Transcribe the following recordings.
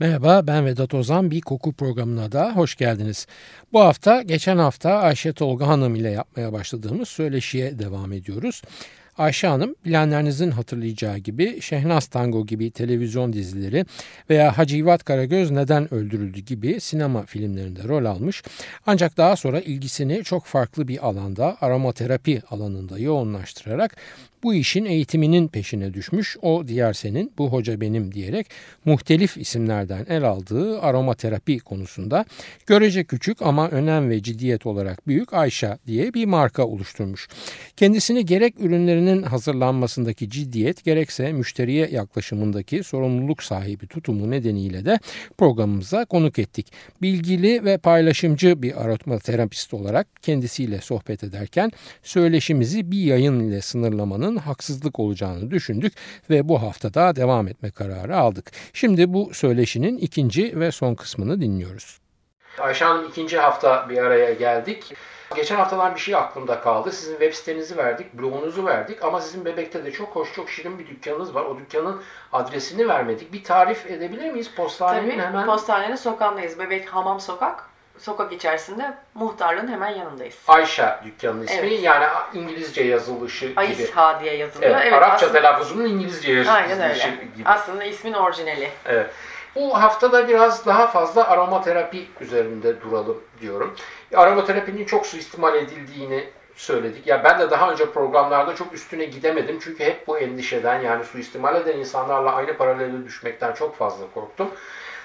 Merhaba ben Vedat Ozan bir koku programına da hoş geldiniz. Bu hafta geçen hafta Ayşe Tolga Hanım ile yapmaya başladığımız söyleşiye devam ediyoruz. Ayşe Hanım bilenlerinizin hatırlayacağı gibi Şehnaz Tango gibi televizyon dizileri veya Hacivat Karagöz Neden Öldürüldü gibi sinema filmlerinde rol almış. Ancak daha sonra ilgisini çok farklı bir alanda aromaterapi alanında yoğunlaştırarak bu işin eğitiminin peşine düşmüş. O diğer senin, bu hoca benim diyerek muhtelif isimlerden el aldığı aromaterapi konusunda görece küçük ama önem ve ciddiyet olarak büyük Ayşe diye bir marka oluşturmuş. Kendisini gerek ürünlerinin hazırlanmasındaki ciddiyet gerekse müşteriye yaklaşımındaki sorumluluk sahibi tutumu nedeniyle de programımıza konuk ettik. Bilgili ve paylaşımcı bir aromaterapist olarak kendisiyle sohbet ederken söyleşimizi bir yayın ile sınırlamanın yapmanın haksızlık olacağını düşündük ve bu haftada devam etme kararı aldık. Şimdi bu söyleşinin ikinci ve son kısmını dinliyoruz. Ayşe Hanım ikinci hafta bir araya geldik. Geçen haftalar bir şey aklımda kaldı. Sizin web sitenizi verdik, blogunuzu verdik ama sizin Bebek'te de çok hoş, çok şirin bir dükkanınız var. O dükkanın adresini vermedik. Bir tarif edebilir miyiz? Postanenin Tabii, hemen... Postanenin sokağındayız. Bebek Hamam Sokak sokak içerisinde muhtarlığın hemen yanındayız. Ayşe dükkanının ismi evet. yani İngilizce yazılışı gibi. Ayşe diye yazılıyor. Evet, evet Arapça aslında, telaffuzunun İngilizce yazılışı Aynen öyle. gibi. Aslında ismin orijinali. Evet. Bu haftada biraz daha fazla aromaterapi üzerinde duralım diyorum. Aromaterapinin çok suistimal edildiğini söyledik. Ya ben de daha önce programlarda çok üstüne gidemedim. Çünkü hep bu endişeden yani suistimal eden insanlarla aynı paralelde düşmekten çok fazla korktum.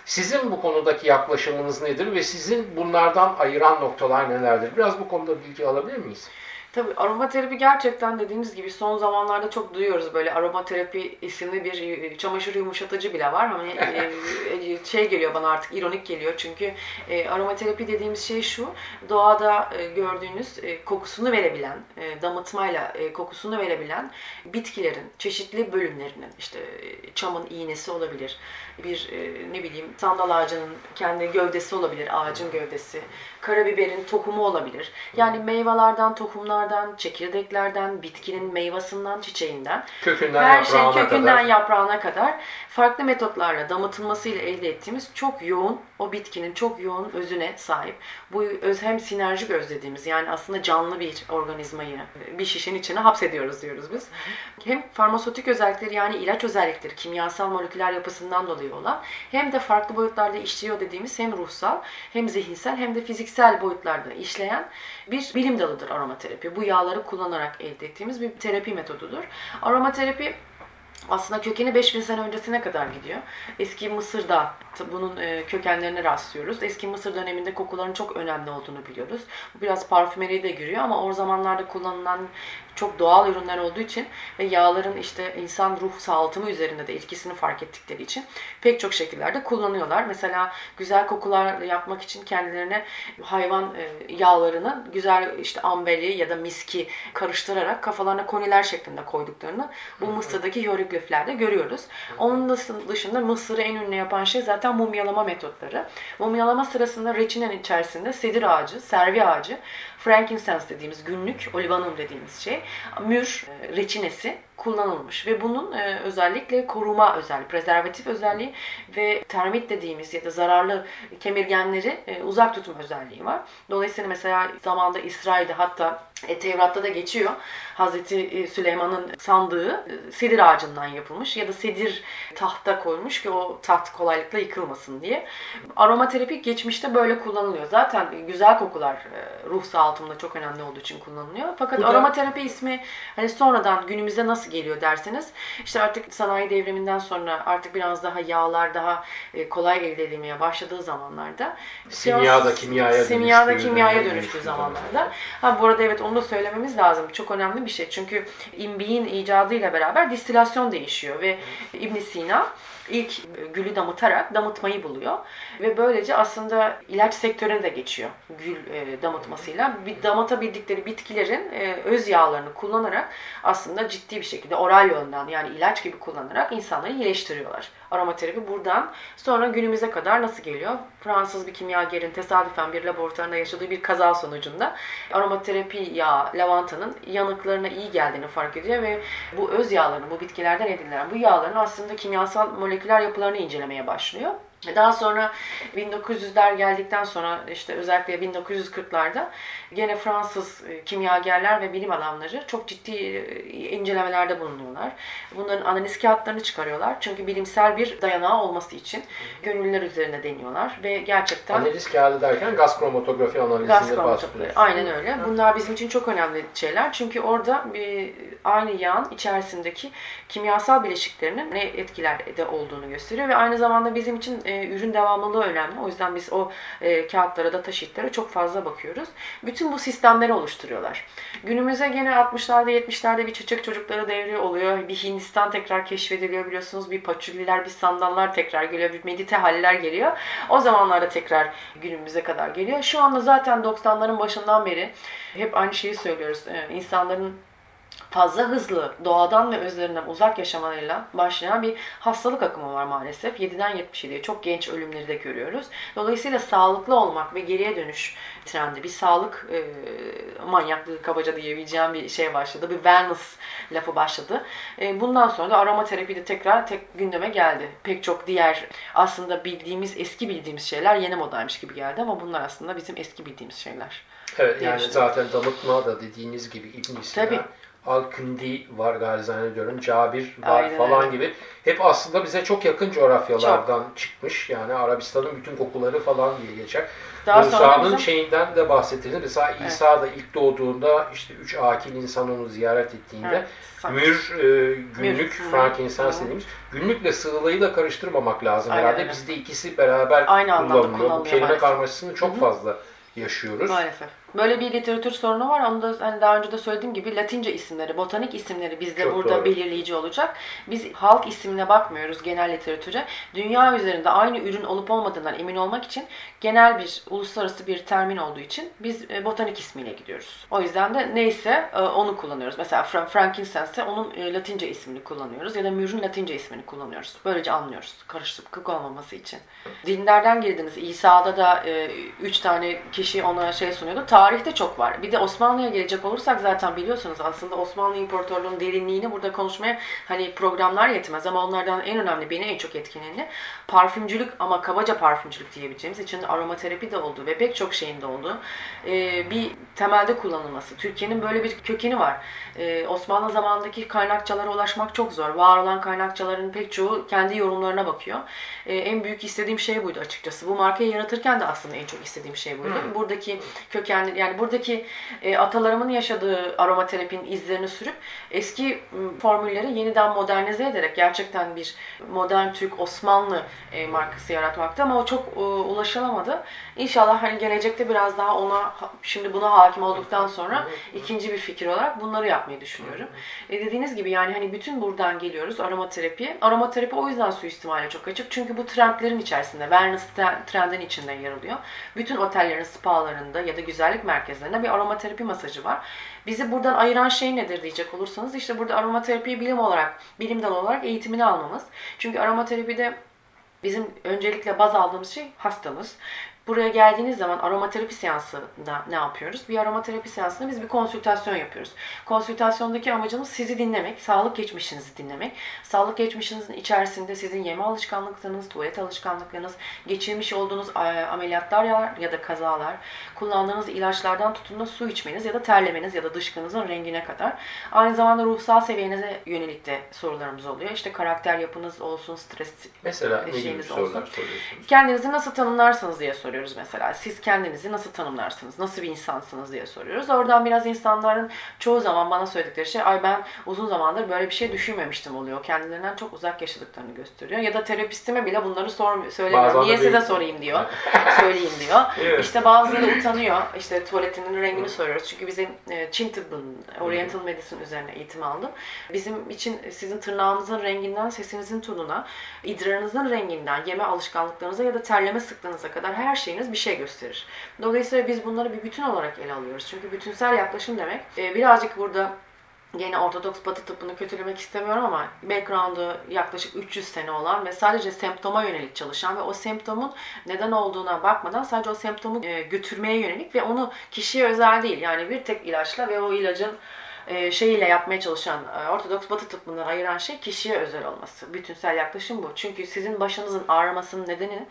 Sizin bu konudaki yaklaşımınız nedir ve sizin bunlardan ayıran noktalar nelerdir? Biraz bu konuda bilgi alabilir miyiz? Tabii aromaterapi gerçekten dediğimiz gibi son zamanlarda çok duyuyoruz böyle. Aromaterapi isimli bir çamaşır yumuşatıcı bile var. Hani şey geliyor bana artık ironik geliyor. Çünkü aromaterapi dediğimiz şey şu. Doğada gördüğünüz kokusunu verebilen damıtmayla kokusunu verebilen bitkilerin çeşitli bölümlerinin işte çamın iğnesi olabilir. Bir ne bileyim sandal ağacının kendi gövdesi olabilir ağacın gövdesi. Karabiberin tohumu olabilir. Yani meyvelerden tohumlar tohumlardan, çekirdeklerden, bitkinin meyvasından, çiçeğinden, kökünden her şey kökünden kadar. yaprağına kadar farklı metotlarla damıtılmasıyla elde ettiğimiz çok yoğun, o bitkinin çok yoğun özüne sahip. Bu öz hem sinerjik öz dediğimiz yani aslında canlı bir organizmayı bir şişenin içine hapsediyoruz diyoruz biz. Hem farmasötik özellikleri yani ilaç özellikleri, kimyasal moleküler yapısından dolayı olan hem de farklı boyutlarda işliyor dediğimiz hem ruhsal hem zihinsel hem de fiziksel boyutlarda işleyen bir bilim dalıdır aromaterapi. Bu yağları kullanarak elde ettiğimiz bir terapi metodudur. Aromaterapi aslında kökeni 5000 sene öncesine kadar gidiyor. Eski Mısır'da bunun kökenlerine rastlıyoruz. Eski Mısır döneminde kokuların çok önemli olduğunu biliyoruz. Bu biraz parfümeriye de giriyor ama o zamanlarda kullanılan çok doğal ürünler olduğu için ve yağların işte insan ruh sağaltımı üzerinde de etkisini fark ettikleri için pek çok şekillerde kullanıyorlar. Mesela güzel kokular yapmak için kendilerine hayvan yağlarını güzel işte amberi ya da miski karıştırarak kafalarına koniler şeklinde koyduklarını bu Mısır'daki hierogliflerde görüyoruz. Onun dışında Mısır'ı en ünlü yapan şey zaten mumyalama metotları. Mumyalama sırasında reçinenin içerisinde sedir ağacı, servi ağacı, frankincense dediğimiz günlük, olivanum dediğimiz şey, mür reçinesi kullanılmış ve bunun e, özellikle koruma özelliği, prezervatif özelliği ve termit dediğimiz ya da zararlı kemirgenleri e, uzak tutma özelliği var. Dolayısıyla mesela zamanda İsrail'de hatta e, Tevrat'ta da geçiyor. Hazreti Süleyman'ın sandığı e, sedir ağacından yapılmış ya da sedir tahta koymuş ki o taht kolaylıkla yıkılmasın diye. Aromaterapi geçmişte böyle kullanılıyor. Zaten güzel kokular e, ruh sağaltımında çok önemli olduğu için kullanılıyor. Fakat aromaterapi ismi hani sonradan günümüzde nasıl nasıl geliyor derseniz işte artık sanayi devriminden sonra artık biraz daha yağlar daha e, kolay elde edilmeye başladığı zamanlarda Simya da kimyaya simya da kimyaya dönüştüğü zamanlarda. Ha bu arada evet onu da söylememiz lazım. Çok önemli bir şey. Çünkü imbiğin icadıyla beraber distilasyon değişiyor ve İbn Sina ilk e, gülü damıtarak damıtmayı buluyor ve böylece aslında ilaç sektörüne de geçiyor gül e, damıtmasıyla. Bir damıtabildikleri bitkilerin e, öz yağlarını kullanarak aslında ciddi bir şekilde oral yönden yani ilaç gibi kullanarak insanları iyileştiriyorlar. Aromaterapi buradan sonra günümüze kadar nasıl geliyor? Fransız bir kimyagerin tesadüfen bir laboratuvarında yaşadığı bir kaza sonucunda aromaterapi yağı lavantanın yanıklarına iyi geldiğini fark ediyor ve bu öz yağların, bu bitkilerden edinilen bu yağların aslında kimyasal moleküler yapılarını incelemeye başlıyor. Daha sonra 1900'ler geldikten sonra işte özellikle 1940'larda gene Fransız e, kimyagerler ve bilim adamları çok ciddi e, incelemelerde bulunuyorlar. Bunların analiz kağıtlarını çıkarıyorlar. Çünkü bilimsel bir dayanağı olması için gönüllüler üzerine deniyorlar ve gerçekten Analiz kağıdı derken gaz kromatografi analizinde bahsediyoruz. Aynen öyle. Bunlar bizim için çok önemli şeyler. Çünkü orada bir, aynı yağın içerisindeki kimyasal bileşiklerinin ne etkilerde olduğunu gösteriyor ve aynı zamanda bizim için e, ürün devamlılığı önemli. O yüzden biz o e, kağıtlara, data sheetlere çok fazla bakıyoruz. Bütün bu sistemleri oluşturuyorlar. Günümüze gene 60'larda 70'lerde bir çocuk çocukları devri oluyor. Bir Hindistan tekrar keşfediliyor biliyorsunuz. Bir paçuliler, bir sandallar tekrar geliyor. Bir medite haller geliyor. O zamanlarda tekrar günümüze kadar geliyor. Şu anda zaten 90'ların başından beri hep aynı şeyi söylüyoruz. Ee, insanların fazla hızlı doğadan ve özlerinden uzak yaşamalarıyla başlayan bir hastalık akımı var maalesef. 7'den 77'ye çok genç ölümleri de görüyoruz. Dolayısıyla sağlıklı olmak ve geriye dönüş trendi, bir sağlık e, manyaklığı kabaca diyebileceğim bir şey başladı. Bir wellness lafı başladı. E, bundan sonra da aromaterapi de tekrar tek gündeme geldi. Pek çok diğer aslında bildiğimiz, eski bildiğimiz şeyler yeni modaymış gibi geldi ama bunlar aslında bizim eski bildiğimiz şeyler. Evet yani zaten damıtma da dediğiniz gibi İbn Sina, Tabii. Al-Kündi var zannediyorum, Cabir var Aynen falan öyle. gibi. Hep aslında bize çok yakın coğrafyalardan çıkmış. Yani Arabistan'ın bütün kokuları falan diye geçer. Musa'nın bizim- şeyinden de bahsettiğinde mesela İsa da ilk doğduğunda işte üç akil insan onu ziyaret ettiğinde Evet, mür e, günlük Mür, frankincense dediğimiz günlükle sığılıyı da karıştırmamak lazım Aynen herhalde. öyle. Bizde ikisi beraber Aynı kullanılıyor. Bu kelime karmaşasını çok fazla yaşıyoruz. Maalesef. Böyle bir literatür sorunu var. Onu da hani daha önce de söylediğim gibi Latince isimleri, botanik isimleri bizde Çok burada doğru. belirleyici olacak. Biz halk ismine bakmıyoruz genel literatüre. Dünya üzerinde aynı ürün olup olmadığından emin olmak için genel bir uluslararası bir termin olduğu için biz e, botanik ismiyle gidiyoruz. O yüzden de neyse e, onu kullanıyoruz. Mesela Fra- frankincense onun e, Latince ismini kullanıyoruz ya da mürün Latince ismini kullanıyoruz. Böylece anlıyoruz. Karışıklık olmaması için. Dinlerden girdiniz. İsa'da da üç tane kişi ona şey sunuyordu. Tarihte çok var. Bir de Osmanlı'ya gelecek olursak zaten biliyorsunuz aslında Osmanlı İmparatorluğu'nun derinliğini burada konuşmaya hani programlar yetmez ama onlardan en önemli beni en çok etkileneni parfümcülük ama kabaca parfümcülük diyebileceğimiz içinde aromaterapi de olduğu ve pek çok şeyin de olduğu e, bir temelde kullanılması. Türkiye'nin böyle bir kökeni var. E, Osmanlı zamanındaki kaynakçalara ulaşmak çok zor. Var olan kaynakçaların pek çoğu kendi yorumlarına bakıyor. E, en büyük istediğim şey buydu açıkçası. Bu markayı yaratırken de aslında en çok istediğim şey buydu. Buradaki köken yani buradaki e, atalarımın yaşadığı aromaterapinin izlerini sürüp eski formülleri yeniden modernize ederek gerçekten bir modern Türk Osmanlı e, markası yaratmakta ama o çok e, ulaşılamadı. İnşallah hani gelecekte biraz daha ona şimdi buna hakim olduktan sonra ikinci bir fikir olarak bunları yapmayı düşünüyorum. E, dediğiniz gibi yani hani bütün buradan geliyoruz aromaterapi. Aromaterapi o yüzden suistimale çok açık. Çünkü bu trendlerin içerisinde, wellness tre- trendin içinde yer alıyor. Bütün otellerin, spalarında ya da güzellik merkezlerinde bir aromaterapi masajı var. Bizi buradan ayıran şey nedir diyecek olursanız işte burada aromaterapi bilim olarak, bilim dalı olarak eğitimini almamız. Çünkü aromaterapide Bizim öncelikle baz aldığımız şey hastamız. Buraya geldiğiniz zaman aromaterapi seansında ne yapıyoruz? Bir aromaterapi seansında biz bir konsültasyon yapıyoruz. Konsültasyondaki amacımız sizi dinlemek, sağlık geçmişinizi dinlemek. Sağlık geçmişinizin içerisinde sizin yeme alışkanlıklarınız, tuvalet alışkanlıklarınız, geçirmiş olduğunuz e, ameliyatlar ya, da kazalar, kullandığınız ilaçlardan tutun da su içmeniz ya da terlemeniz ya da dışkınızın rengine kadar. Aynı zamanda ruhsal seviyenize yönelik de sorularımız oluyor. İşte karakter yapınız olsun, stres Mesela sorular olsun. soruyorsunuz? Kendinizi nasıl tanımlarsınız diye soruyoruz. Soruyoruz mesela. Siz kendinizi nasıl tanımlarsınız? Nasıl bir insansınız diye soruyoruz. Oradan biraz insanların çoğu zaman bana söyledikleri şey ay ben uzun zamandır böyle bir şey düşünmemiştim oluyor. Kendilerinden çok uzak yaşadıklarını gösteriyor. Ya da terapistime bile bunları sor, söylemiyorum. Niye size değil. sorayım diyor. söyleyeyim diyor. Evet. İşte bazıları utanıyor. İşte tuvaletinin rengini soruyoruz. Çünkü bizim e, Çin tıbbının, Oriental Medicine üzerine eğitim aldım. Bizim için sizin tırnağınızın renginden sesinizin tonuna, idrarınızın renginden yeme alışkanlıklarınıza ya da terleme sıklığınıza kadar her şeyiniz bir şey gösterir. Dolayısıyla biz bunları bir bütün olarak ele alıyoruz. Çünkü bütünsel yaklaşım demek e, birazcık burada Yine Ortodoks Batı tıbbını kötülemek istemiyorum ama background'ı yaklaşık 300 sene olan ve sadece semptoma yönelik çalışan ve o semptomun neden olduğuna bakmadan sadece o semptomu e, götürmeye yönelik ve onu kişiye özel değil. Yani bir tek ilaçla ve o ilacın e, şeyiyle yapmaya çalışan e, Ortodoks Batı tıbbından ayıran şey kişiye özel olması. Bütünsel yaklaşım bu. Çünkü sizin başınızın ağrımasının nedeni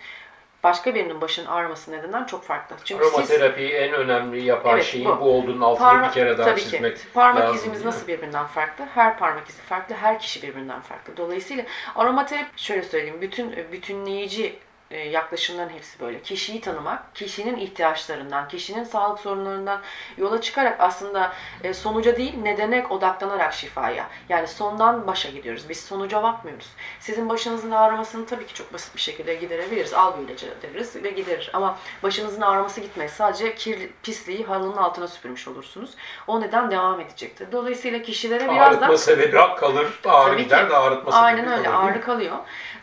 başka birinin başının ağrıması nedeninden çok farklı. Çünkü siz Aromaterapiyi en önemli yapan Evet, şeyin bu. bu, olduğunun altını Parma- bir kere daha tabii çizmek ki. Parmak lazım. izimiz nasıl birbirinden farklı? Her parmak izi farklı, her kişi birbirinden farklı. Dolayısıyla aromaterapi şöyle söyleyeyim, bütün bütünleyici yaklaşımların hepsi böyle. Kişiyi tanımak, kişinin ihtiyaçlarından, kişinin sağlık sorunlarından yola çıkarak aslında e, sonuca değil nedene odaklanarak şifaya. Yani sondan başa gidiyoruz. Biz sonuca bakmıyoruz. Sizin başınızın ağrımasını tabii ki çok basit bir şekilde giderebiliriz. Al bu ilacı deriz ve giderir. Ama başınızın ağrıması gitmez. Sadece kir, pisliği halının altına süpürmüş olursunuz. O neden devam edecektir. Dolayısıyla kişilere biraz da Ağrıtma sebebi kalır, ağrı Tabii gider ki. de ağrıtma sebebi Aynen öyle kalır. ağrı kalıyor.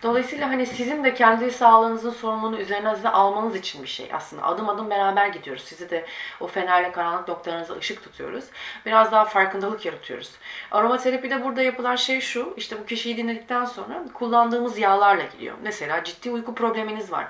Dolayısıyla hani sizin de kendi sağlığınızın sorumluluğunu üzerinize almanız için bir şey aslında. Adım adım beraber gidiyoruz. Sizi de o fenerle karanlık noktalarınıza ışık tutuyoruz. Biraz daha farkındalık yaratıyoruz. Aromaterapide burada yapılan şey şu. işte bu kişiyi dinledikten sonra kullandığımız yağlarla gidiyor. Mesela ciddi uyku probleminiz var.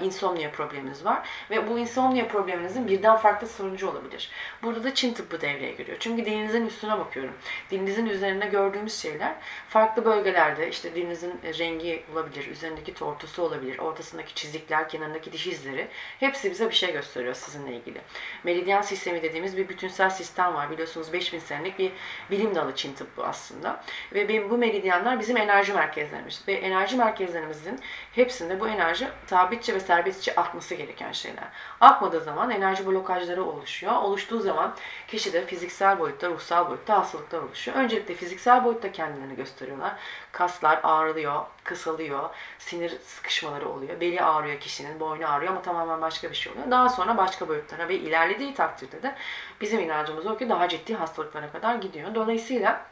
insomnia probleminiz var. Ve bu insomnia probleminizin birden farklı sonucu olabilir. Burada da Çin tıbbı devreye giriyor. Çünkü dilinizin üstüne bakıyorum. Dilinizin üzerine gördüğümüz şeyler farklı bölgelerde işte dilinizin rengi olabilir, üzerindeki tortusu olabilir, ortasındaki çizikler, kenarındaki diş izleri hepsi bize bir şey gösteriyor sizinle ilgili. Meridyen sistemi dediğimiz bir bütünsel sistem var. Biliyorsunuz 5000 senelik bir bilim dalı Çin tıbbı aslında. Ve bu meridyenler bizim enerji merkezlerimiz. Ve enerji merkezlerimizin hepsinde bu enerji sabitçe ve serbestçe akması gereken şeyler. Akmadığı zaman enerji blokajları oluşuyor. Oluştuğu zaman kişide fiziksel boyutta, ruhsal boyutta hastalıklar oluşuyor. Öncelikle fiziksel boyutta kendilerini gösteriyorlar. Kaslar ağrılıyor, kısalıyor, sinir sıkışmaları oluyor. Beli ağrıyor kişinin, boynu ağrıyor ama tamamen başka bir şey oluyor. Daha sonra başka boyutlara ve ilerlediği takdirde de bizim inancımız o ki daha ciddi hastalıklara kadar gidiyor. Dolayısıyla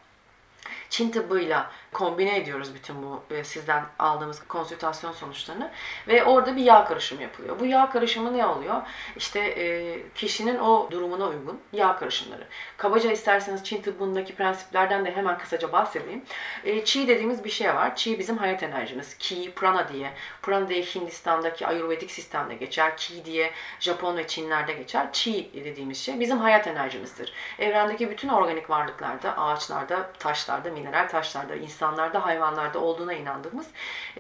Çin tıbbıyla kombine ediyoruz bütün bu e, sizden aldığımız konsültasyon sonuçlarını ve orada bir yağ karışımı yapılıyor. Bu yağ karışımı ne oluyor? İşte e, kişinin o durumuna uygun yağ karışımları. Kabaca isterseniz Çin tıbbındaki prensiplerden de hemen kısaca bahsedeyim. E, Qi dediğimiz bir şey var. Qi bizim hayat enerjimiz. Ki, prana diye. Prana diye Hindistan'daki Ayurvedik sistemde geçer. Ki diye Japon ve Çinlerde geçer. Qi dediğimiz şey bizim hayat enerjimizdir. Evrendeki bütün organik varlıklarda, ağaçlarda, taşlarda, mineral taşlarda, insanlarda, hayvanlarda olduğuna inandığımız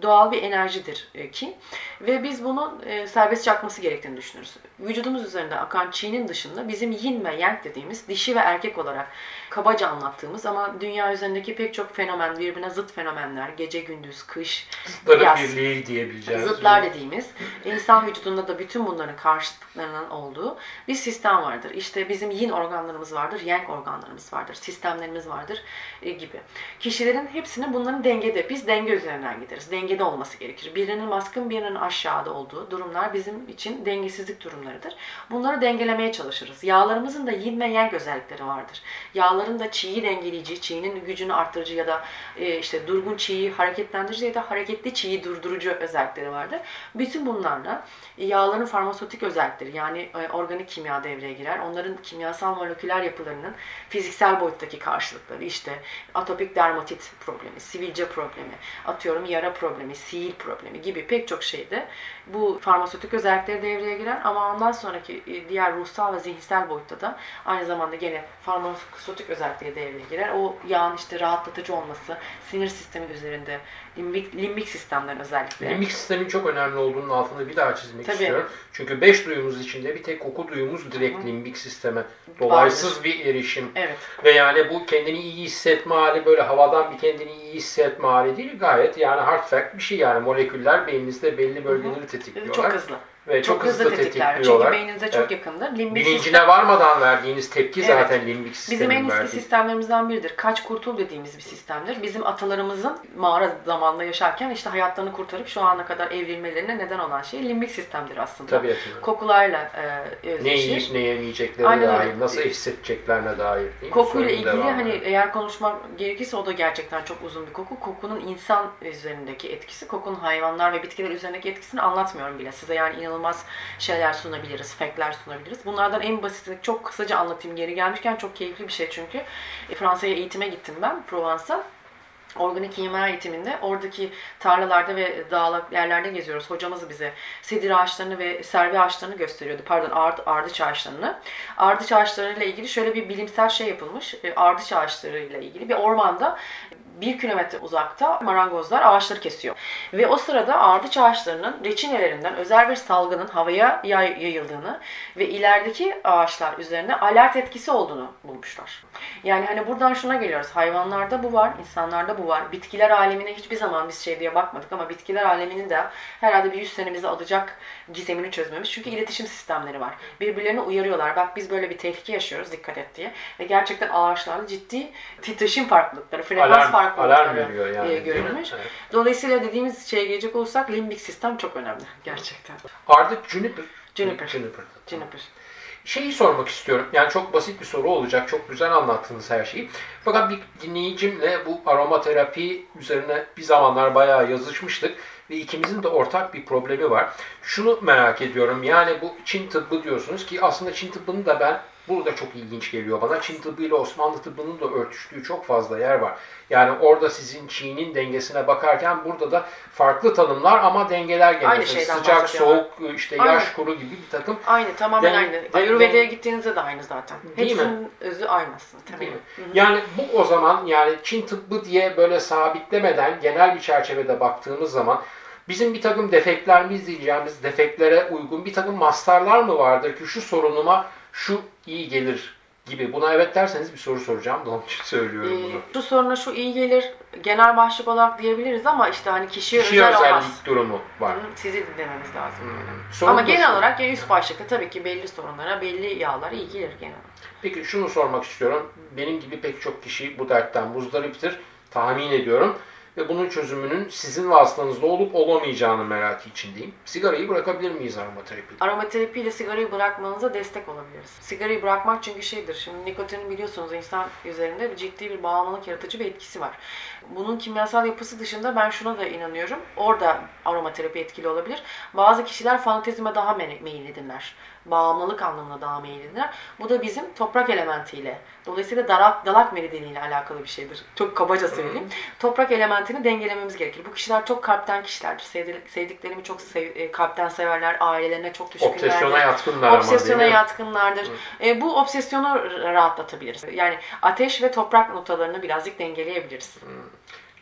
doğal bir enerjidir e, ki. Ve biz bunun e, serbestçe akması gerektiğini düşünürüz. Vücudumuz üzerinde akan Qi'nin dışında bizim yin ve yang dediğimiz dişi ve erkek olarak kabaca anlattığımız ama dünya üzerindeki pek çok fenomen, birbirine zıt fenomenler, gece gündüz, kış, Zıtları yaz. birliği diyebileceğimiz. Zıtlar dediğimiz insan vücudunda da bütün bunların karşıtlıklarının olduğu bir sistem vardır. İşte bizim yin organlarımız vardır, yang organlarımız vardır, sistemlerimiz vardır e, gibi. Kişilerin hepsini bunların dengede, biz denge üzerinden gideriz. Dengede olması gerekir. Birinin baskın, birinin aşağıda olduğu durumlar bizim için dengesizlik durumlarıdır. Bunları dengelemeye çalışırız. Yağlarımızın da yin ve yang özellikleri vardır. Yağların da çiği dengeleyici, çiğinin gücünü arttırıcı ya da e, işte durgun çiği hareketlendirici ya da hareketli çiği durdurucu özellikleri vardır. Bütün bunlarla yağların farmasötik özellikleri yani e, organik kimya devreye girer. Onların kimyasal moleküler yapılarının fiziksel boyuttaki karşılıkları işte atopik dermatit problemi, sivilce problemi, atıyorum yara problemi, sihir problemi gibi pek çok şeyde bu farmasötik özellikleri devreye girer ama ondan sonraki e, diğer ruhsal ve zihinsel boyutta da aynı zamanda gene farmasötik özellikleri devreye girer. O yağın işte rahatlatıcı olması, sinir sistemi üzerinde limbik, limbik sistemlerin özellikle. Limbik sistemin çok önemli olduğunun altını bir daha çizmek Tabii. istiyorum. Çünkü beş duyumuz içinde bir tek koku duyumuz direkt limbik sisteme. Dolaysız bir erişim. Evet. Ve yani bu kendini iyi hissetme hali böyle havadan bir kendini iyi hissetme hali değil. Gayet yani hard fact bir şey yani. Moleküller beyninizde belli bölgeleri tetikliyorlar. Çok hızlı. Ve çok, Çok hızlı tetikler. Çünkü tetikliyorlar. beyninize çok Evet. yakındır. Limbik Bilincine sistem- varmadan verdiğiniz tepki Evet. zaten limbik Bizim en sistemin eski verdiği. sistemlerimizden biridir. Kaç kurtul dediğimiz bir sistemdir. Bizim atalarımızın mağara zamanında yaşarken işte hayatlarını kurtarıp şu ana kadar evrilmelerine neden olan şey limbik sistemdir aslında. Tabiatına. Kokularla e, Ne özdeşir. yiyip ne yemeyeceklerine Aynen öyle. dair, nasıl hissedeceklerine dair. değil? Kokuyla ilgili devamı. hani eğer konuşmak gerekirse o da gerçekten çok uzun bir koku. Kokunun insan üzerindeki etkisi, kokunun hayvanlar ve bitkiler üzerindeki etkisini anlatmıyorum bile. Size yani inanılmaz şeyler sunabiliriz, fake'ler sunabiliriz. Bunlardan en basitini çok kısaca anlatayım geri gelmişken çok keyifli bir şey çünkü. E, Fransa'ya eğitime gittim ben, Provence'a. Organik imar eğitiminde oradaki tarlalarda ve dağlık yerlerde geziyoruz. Hocamız bize sedir ağaçlarını ve servi ağaçlarını gösteriyordu. Pardon ard, ardıç ağaçlarını. Ardıç ağaçlarıyla ilgili şöyle bir bilimsel şey yapılmış. E, Ardıç ağaçlarıyla ilgili bir ormanda bir kilometre uzakta marangozlar ağaçları kesiyor. Ve o sırada ardıç ağaçlarının reçinelerinden özel bir salgının havaya yay- yayıldığını ve ilerideki ağaçlar üzerine alert etkisi olduğunu bulmuşlar. Yani hani buradan şuna geliyoruz. Hayvanlarda bu var, insanlarda bu var. Bitkiler alemine hiçbir zaman biz şey diye bakmadık ama bitkiler aleminin de herhalde bir 100 senemizi alacak gizemini çözmemiz. Çünkü iletişim sistemleri var. Birbirlerini uyarıyorlar. Bak biz böyle bir tehlike yaşıyoruz dikkat et diye. Ve gerçekten ağaçlarda ciddi titreşim farklılıkları, frekans alarm, farklılıkları alarm veriyor yani. görülmüş. Evet. Dolayısıyla dediğimiz şeye gelecek olursak limbik sistem çok önemli gerçekten. Ardıç juniper. Juniper. Juniper. Juniper. Şeyi sormak istiyorum. Yani çok basit bir soru olacak. Çok güzel anlattınız her şeyi. Fakat bir dinleyicimle bu aromaterapi üzerine bir zamanlar bayağı yazışmıştık. Ve ikimizin de ortak bir problemi var. Şunu merak ediyorum. Yani bu Çin tıbbı diyorsunuz ki aslında Çin tıbbını da ben burada çok ilginç geliyor bana. Çin tıbbı ile Osmanlı tıbbının da örtüştüğü çok fazla yer var. Yani orada sizin Çin'in dengesine bakarken burada da farklı tanımlar ama dengeler gene. Aynı şeyden Sıcak, soğuk, işte Aynen. yaş kuru gibi bir takım Aynı, tamamen Den- aynı. Ayurveda'ya gittiğinizde de aynı zaten. Değil mi? Hepsinin özü aynı aslında. Tabii. Değil mi? Hı hı. Yani bu o zaman yani Çin tıbbı diye böyle sabitlemeden genel bir çerçevede baktığımız zaman bizim bir takım defektlerimiz diyeceğimiz defektlere uygun bir takım mastarlar mı vardır ki şu sorunuma şu iyi gelir gibi. Buna evet derseniz bir soru soracağım da onun için söylüyorum Ee, bunu. şu soruna şu iyi gelir genel başlık olarak diyebiliriz ama işte hani kişiye, Kişiye özel özellik olmaz. durumu var. Sizi dinlememiz lazım. Hmm. Sorun Ama genel şu. olarak üst başlıkta tabii ki belli sorunlara, belli yağlara iyi gelir genel. Peki şunu sormak istiyorum. Benim gibi pek çok kişi bu dertten muzdariptir. Tahmin ediyorum. Ve bunun çözümünün sizin vasıtanızda olup olamayacağını merak içindeyim. Sigarayı bırakabilir miyiz aromaterapi? Aromaterapi ile sigarayı bırakmanıza destek olabiliriz. Sigarayı bırakmak çünkü şeydir. Şimdi nikotinin biliyorsunuz insan üzerinde ciddi bir bağımlılık yaratıcı bir etkisi var. Bunun kimyasal yapısı dışında ben şuna da inanıyorum. Orada aromaterapi etkili olabilir. Bazı kişiler fantezime daha me- meyillidirler. Bağımlılık anlamında daha meyillidirler. Bu da bizim toprak elementiyle. Dolayısıyla dalak, dalak meridyeniyle alakalı bir şeydir. Çok kabaca söyleyeyim. Toprak elementini dengelememiz gerekir. Bu kişiler çok kalpten kişilerdir. Sevdi- sevdiklerimi çok sev- e, kalpten severler. Ailelerine çok düşkünlerdir. Obsesyona yatkınlar Obsesyona yatkınlardır. E, bu obsesyonu rahatlatabiliriz. Yani ateş ve toprak notalarını birazcık dengeleyebiliriz.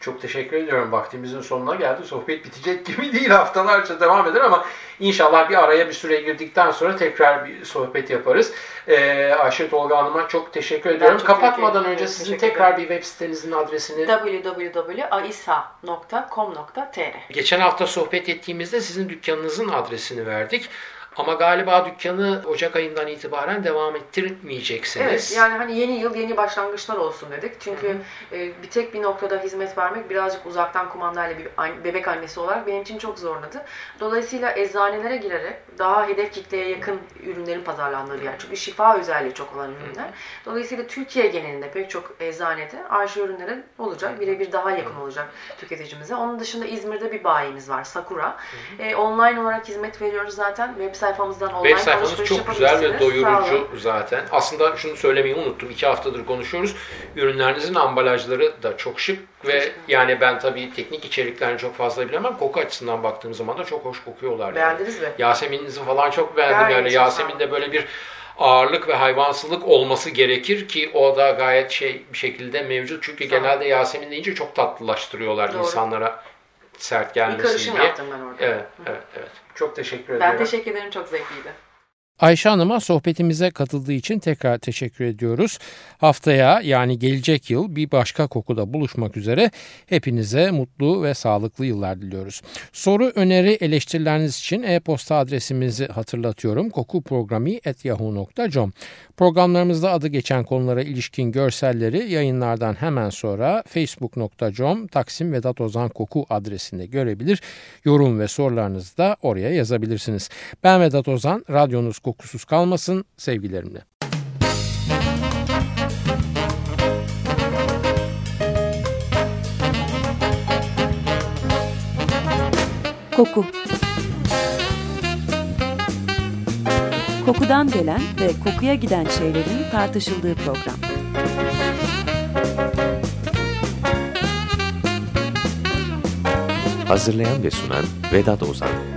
Çok teşekkür ediyorum. Vaktimizin sonuna geldi. Sohbet bitecek gibi değil. Haftalarca devam eder ama inşallah bir araya bir süre girdikten sonra tekrar bir sohbet yaparız. Ee, Ayşe Tolga Hanım'a çok teşekkür ediyorum. çok Kapatmadan teşekkür önce sizin Teşekkür tekrar bir web sitenizin adresini www.aisa.com.tr Geçen hafta sohbet ettiğimizde sizin dükkanınızın adresini verdik. Ama galiba dükkanı Ocak ayından itibaren devam ettirmeyeceksiniz. Evet yani hani yeni yıl yeni başlangıçlar olsun dedik. Çünkü e, bir tek bir noktada hizmet vermek birazcık uzaktan kumandayla bir bebek annesi olarak benim için çok zorladı. Dolayısıyla eczanelere girerek daha hedef kitleye yakın ürünlerin pazarlandığı bir yer. Çünkü şifa özelliği çok olan ürünler. Dolayısıyla Türkiye genelinde pek çok eczanede arşa ürünleri olacak. Birebir daha yakın olacak tüketicimize. Onun dışında İzmir'de bir bayimiz var Sakura. E, online olarak hizmet veriyoruz zaten. Web sayfamızdan online Web sayfanız alışveriş çok güzel ve doyurucu zaten. Aslında şunu söylemeyi unuttum. İki haftadır konuşuyoruz. Ürünlerinizin ambalajları da çok şık ve yani ben tabii teknik içeriklerini çok fazla bilemem. Koku açısından baktığım zaman da çok hoş kokuyorlar. yani. Beğendiniz mi? Yasemin'inizi falan çok beğendim. Gayet yani Yasemin'de böyle bir ağırlık ve hayvansılık olması gerekir ki o da gayet şey bir şekilde mevcut. Çünkü olun. genelde Yasemin deyince çok tatlılaştırıyorlar Doğru. insanlara sert Bir gelmesin karışım diye. yaptım ben orada. Evet, evet, evet. Çok teşekkür Ben ederim. teşekkür ederim. Çok zevkliydi. Ayşe Hanım'a sohbetimize katıldığı için tekrar teşekkür ediyoruz. Haftaya yani gelecek yıl bir başka kokuda buluşmak üzere hepinize mutlu ve sağlıklı yıllar diliyoruz. Soru, öneri, eleştirileriniz için e-posta adresimizi hatırlatıyorum. kokuprogrami.yahoo.com Programlarımızda adı geçen konulara ilişkin görselleri yayınlardan hemen sonra facebook.com Taksim Vedat Ozan Koku adresinde görebilir. Yorum ve sorularınızı da oraya yazabilirsiniz. Ben Vedat Ozan, radyonuz kokusuz kalmasın sevgilerimle. Koku Kokudan gelen ve kokuya giden şeylerin tartışıldığı program. Hazırlayan ve sunan Vedat Ozan